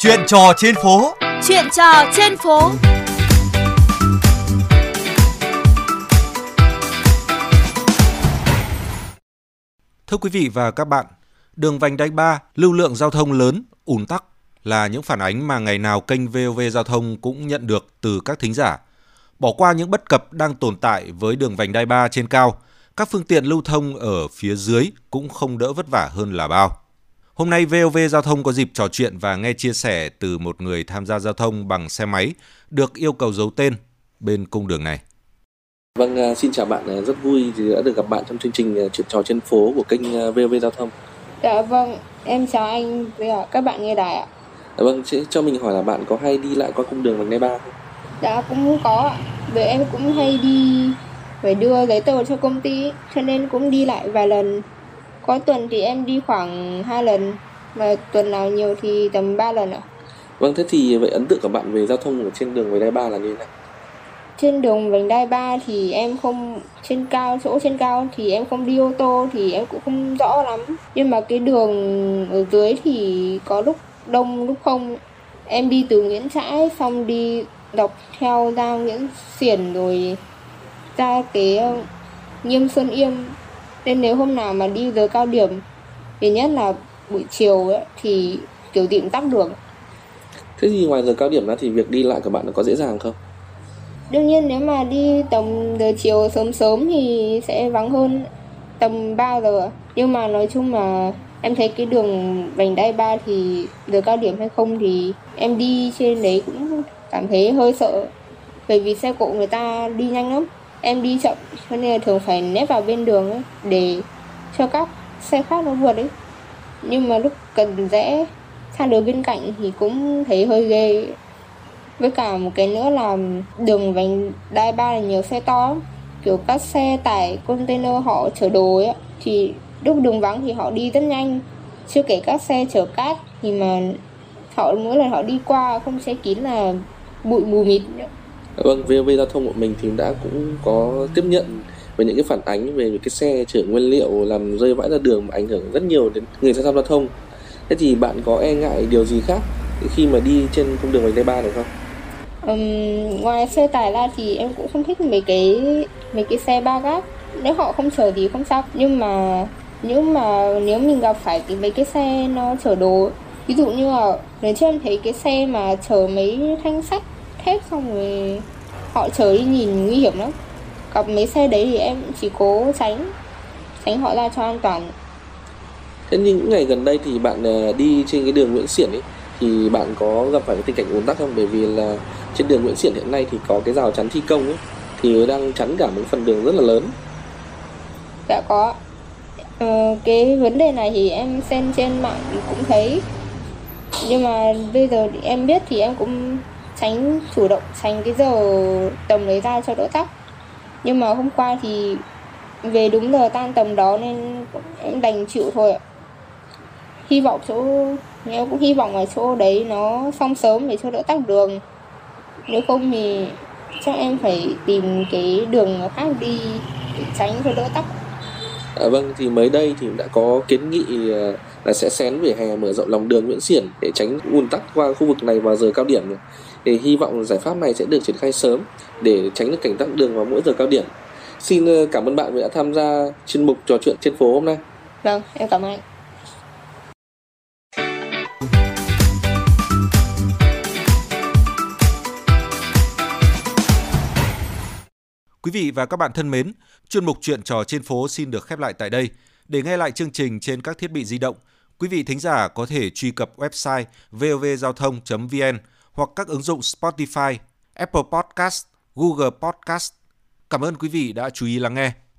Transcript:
Chuyện trò trên phố. Chuyện trò trên phố. Thưa quý vị và các bạn, đường vành đai 3, lưu lượng giao thông lớn, ùn tắc là những phản ánh mà ngày nào kênh VOV Giao thông cũng nhận được từ các thính giả. Bỏ qua những bất cập đang tồn tại với đường vành đai 3 trên cao, các phương tiện lưu thông ở phía dưới cũng không đỡ vất vả hơn là bao. Hôm nay VOV Giao thông có dịp trò chuyện và nghe chia sẻ từ một người tham gia giao thông bằng xe máy được yêu cầu giấu tên bên cung đường này. Vâng, à, xin chào bạn, à, rất vui thì đã được gặp bạn trong chương trình à, chuyện trò trên phố của kênh VOV Giao thông. Dạ vâng, em chào anh với các bạn nghe đài ạ. Dạ vâng, cho mình hỏi là bạn có hay đi lại qua cung đường vành đai ba không? Dạ cũng có ạ. Vì em cũng hay đi phải đưa giấy tờ cho công ty cho nên cũng đi lại vài lần. Có tuần thì em đi khoảng 2 lần mà tuần nào nhiều thì tầm 3 lần ạ. Vâng, thế thì vậy ấn tượng của bạn về giao thông ở trên đường vành đai ba là như thế nào? Trên đường vành đai 3 thì em không trên cao chỗ trên cao thì em không đi ô tô thì em cũng không rõ lắm. Nhưng mà cái đường ở dưới thì có lúc đông lúc không. Em đi từ Nguyễn Trãi xong đi dọc theo ra Nguyễn Xiển rồi ra cái Nghiêm Xuân Yêm nên nếu hôm nào mà đi giờ cao điểm thì nhất là buổi chiều ấy, thì kiểu gì cũng tắc đường. Thế thì ngoài giờ cao điểm ra thì việc đi lại của bạn có dễ dàng không? Đương nhiên nếu mà đi tầm giờ chiều sớm sớm thì sẽ vắng hơn tầm 3 giờ. Nhưng mà nói chung là em thấy cái đường vành đai ba thì giờ cao điểm hay không thì em đi trên đấy cũng cảm thấy hơi sợ. Bởi vì xe cộ người ta đi nhanh lắm em đi chậm, cho nên là thường phải nép vào bên đường ấy, để cho các xe khác nó vượt ấy. Nhưng mà lúc cần rẽ sang đường bên cạnh thì cũng thấy hơi ghê. Với cả một cái nữa là đường vành đai ba là nhiều xe to kiểu các xe tải container họ chở đồ ấy thì lúc đường vắng thì họ đi rất nhanh. Chưa kể các xe chở cát thì mà họ, mỗi lần họ đi qua không che kín là bụi mù mịt nữa. Vâng, VOV Giao thông của mình thì đã cũng có tiếp nhận về những cái phản ánh về cái xe chở nguyên liệu làm rơi vãi ra đường mà ảnh hưởng rất nhiều đến người tham gia giao thông. Thế thì bạn có e ngại điều gì khác khi mà đi trên cung đường vành đai ba này không? Um, ngoài xe tải ra thì em cũng không thích mấy cái mấy cái xe ba gác nếu họ không chở thì không sao nhưng mà nhưng mà nếu mình gặp phải thì mấy cái xe nó chở đồ ví dụ như là lần trước em thấy cái xe mà chở mấy thanh sắt thép xong rồi họ chở đi nhìn nguy hiểm lắm. Gặp mấy xe đấy thì em chỉ cố tránh tránh họ ra cho an toàn. Thế nhưng những ngày gần đây thì bạn à, đi trên cái đường Nguyễn Xiển ấy thì bạn có gặp phải cái tình cảnh ùn tắc không? Bởi vì là trên đường Nguyễn Xiển hiện nay thì có cái rào chắn thi công ấy thì đang chắn cả một phần đường rất là lớn. Dạ có. Ờ, cái vấn đề này thì em xem trên mạng cũng thấy. Nhưng mà bây giờ em biết thì em cũng tránh chủ động tránh cái giờ tầm đấy ra cho đỡ tắc nhưng mà hôm qua thì về đúng giờ tan tầm đó nên em đành chịu thôi ạ. Hy vọng chỗ em cũng hy vọng ở chỗ đấy nó xong sớm để cho đỡ tắc đường. Nếu không thì chắc em phải tìm cái đường khác đi để tránh cho đỡ tắc À, vâng thì mới đây thì đã có kiến nghị à, là sẽ xén vỉa hè mở rộng lòng đường Nguyễn Xiển để tránh ùn tắc qua khu vực này vào giờ cao điểm thì hy vọng giải pháp này sẽ được triển khai sớm để tránh được cảnh tắc đường vào mỗi giờ cao điểm. Xin ờ, cảm ơn bạn vì đã tham gia chuyên mục trò chuyện trên phố hôm nay. Vâng, em cảm ơn anh. Quý vị và các bạn thân mến, chuyên mục chuyện trò trên phố xin được khép lại tại đây. Để nghe lại chương trình trên các thiết bị di động, quý vị thính giả có thể truy cập website vovgiao thông.vn hoặc các ứng dụng Spotify, Apple Podcast, Google Podcast. Cảm ơn quý vị đã chú ý lắng nghe.